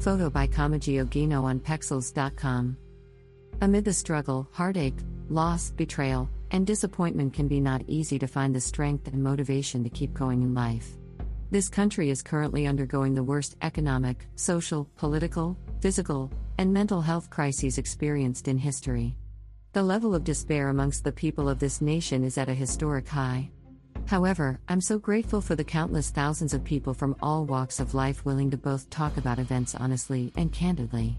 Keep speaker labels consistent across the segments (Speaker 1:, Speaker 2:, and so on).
Speaker 1: Photo by Kamaji Ogino on Pexels.com. Amid the struggle, heartache, loss, betrayal, and disappointment can be not easy to find the strength and motivation to keep going in life. This country is currently undergoing the worst economic, social, political, physical, and mental health crises experienced in history. The level of despair amongst the people of this nation is at a historic high. However, I'm so grateful for the countless thousands of people from all walks of life willing to both talk about events honestly and candidly.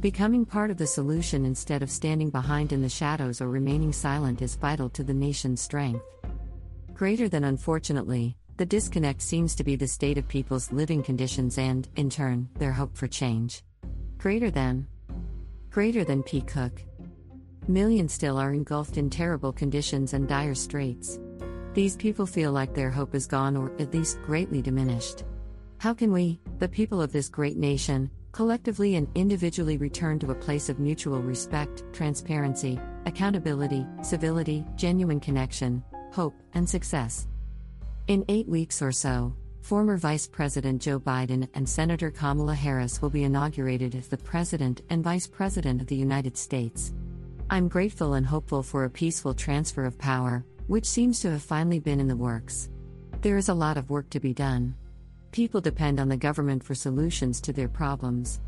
Speaker 1: Becoming part of the solution instead of standing behind in the shadows or remaining silent is vital to the nation's strength. Greater than unfortunately, the disconnect seems to be the state of people's living conditions and, in turn, their hope for change. Greater than. Greater than P. Cook. Millions still are engulfed in terrible conditions and dire straits. These people feel like their hope is gone or, at least, greatly diminished. How can we, the people of this great nation, collectively and individually return to a place of mutual respect, transparency, accountability, civility, genuine connection, hope, and success? In eight weeks or so, former Vice President Joe Biden and Senator Kamala Harris will be inaugurated as the President and Vice President of the United States. I'm grateful and hopeful for a peaceful transfer of power, which seems to have finally been in the works. There is a lot of work to be done. People depend on the government for solutions to their problems.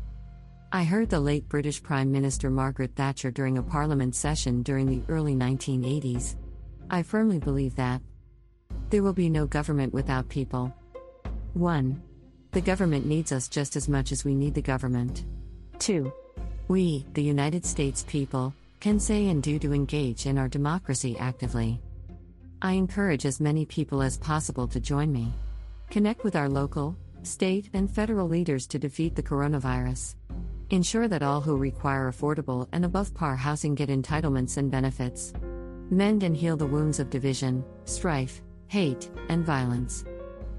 Speaker 1: I heard the late British Prime Minister Margaret Thatcher during a parliament session during the early 1980s. I firmly believe that, there will be no government without people. 1. The government needs us just as much as we need the government. 2. We, the United States people, can say and do to engage in our democracy actively. I encourage as many people as possible to join me. Connect with our local, state, and federal leaders to defeat the coronavirus. Ensure that all who require affordable and above par housing get entitlements and benefits. Mend and heal the wounds of division, strife, hate, and violence.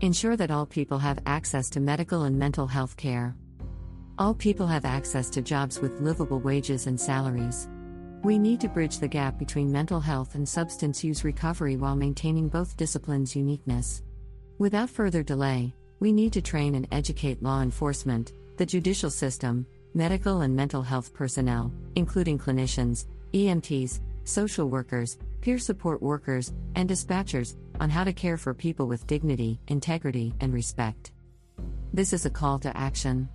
Speaker 1: Ensure that all people have access to medical and mental health care. All people have access to jobs with livable wages and salaries. We need to bridge the gap between mental health and substance use recovery while maintaining both disciplines' uniqueness. Without further delay, we need to train and educate law enforcement, the judicial system, medical and mental health personnel, including clinicians, EMTs, social workers, peer support workers, and dispatchers, on how to care for people with dignity, integrity, and respect. This is a call to action.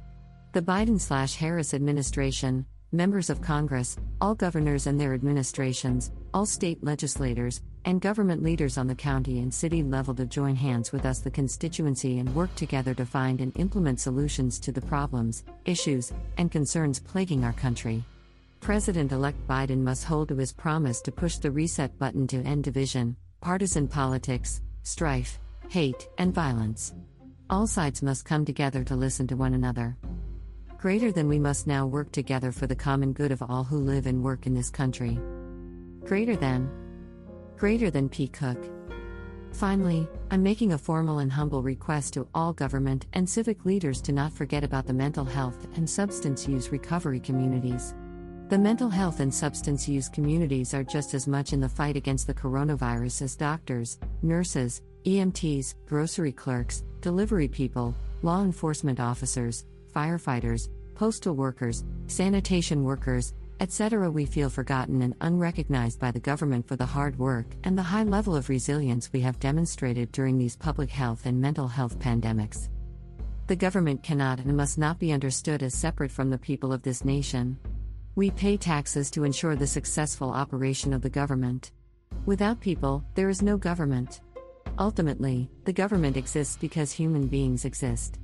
Speaker 1: The Biden Harris administration, members of Congress, all governors and their administrations, all state legislators, and government leaders on the county and city level to join hands with us, the constituency, and work together to find and implement solutions to the problems, issues, and concerns plaguing our country. President elect Biden must hold to his promise to push the reset button to end division, partisan politics, strife, hate, and violence. All sides must come together to listen to one another. Greater than we must now work together for the common good of all who live and work in this country. Greater than. Greater than P. Cook. Finally, I'm making a formal and humble request to all government and civic leaders to not forget about the mental health and substance use recovery communities. The mental health and substance use communities are just as much in the fight against the coronavirus as doctors, nurses, EMTs, grocery clerks, delivery people, law enforcement officers, firefighters, postal workers, sanitation workers, etc. We feel forgotten and unrecognized by the government for the hard work and the high level of resilience we have demonstrated during these public health and mental health pandemics. The government cannot and must not be understood as separate from the people of this nation. We pay taxes to ensure the successful operation of the government. Without people, there is no government. Ultimately, the government exists because human beings exist.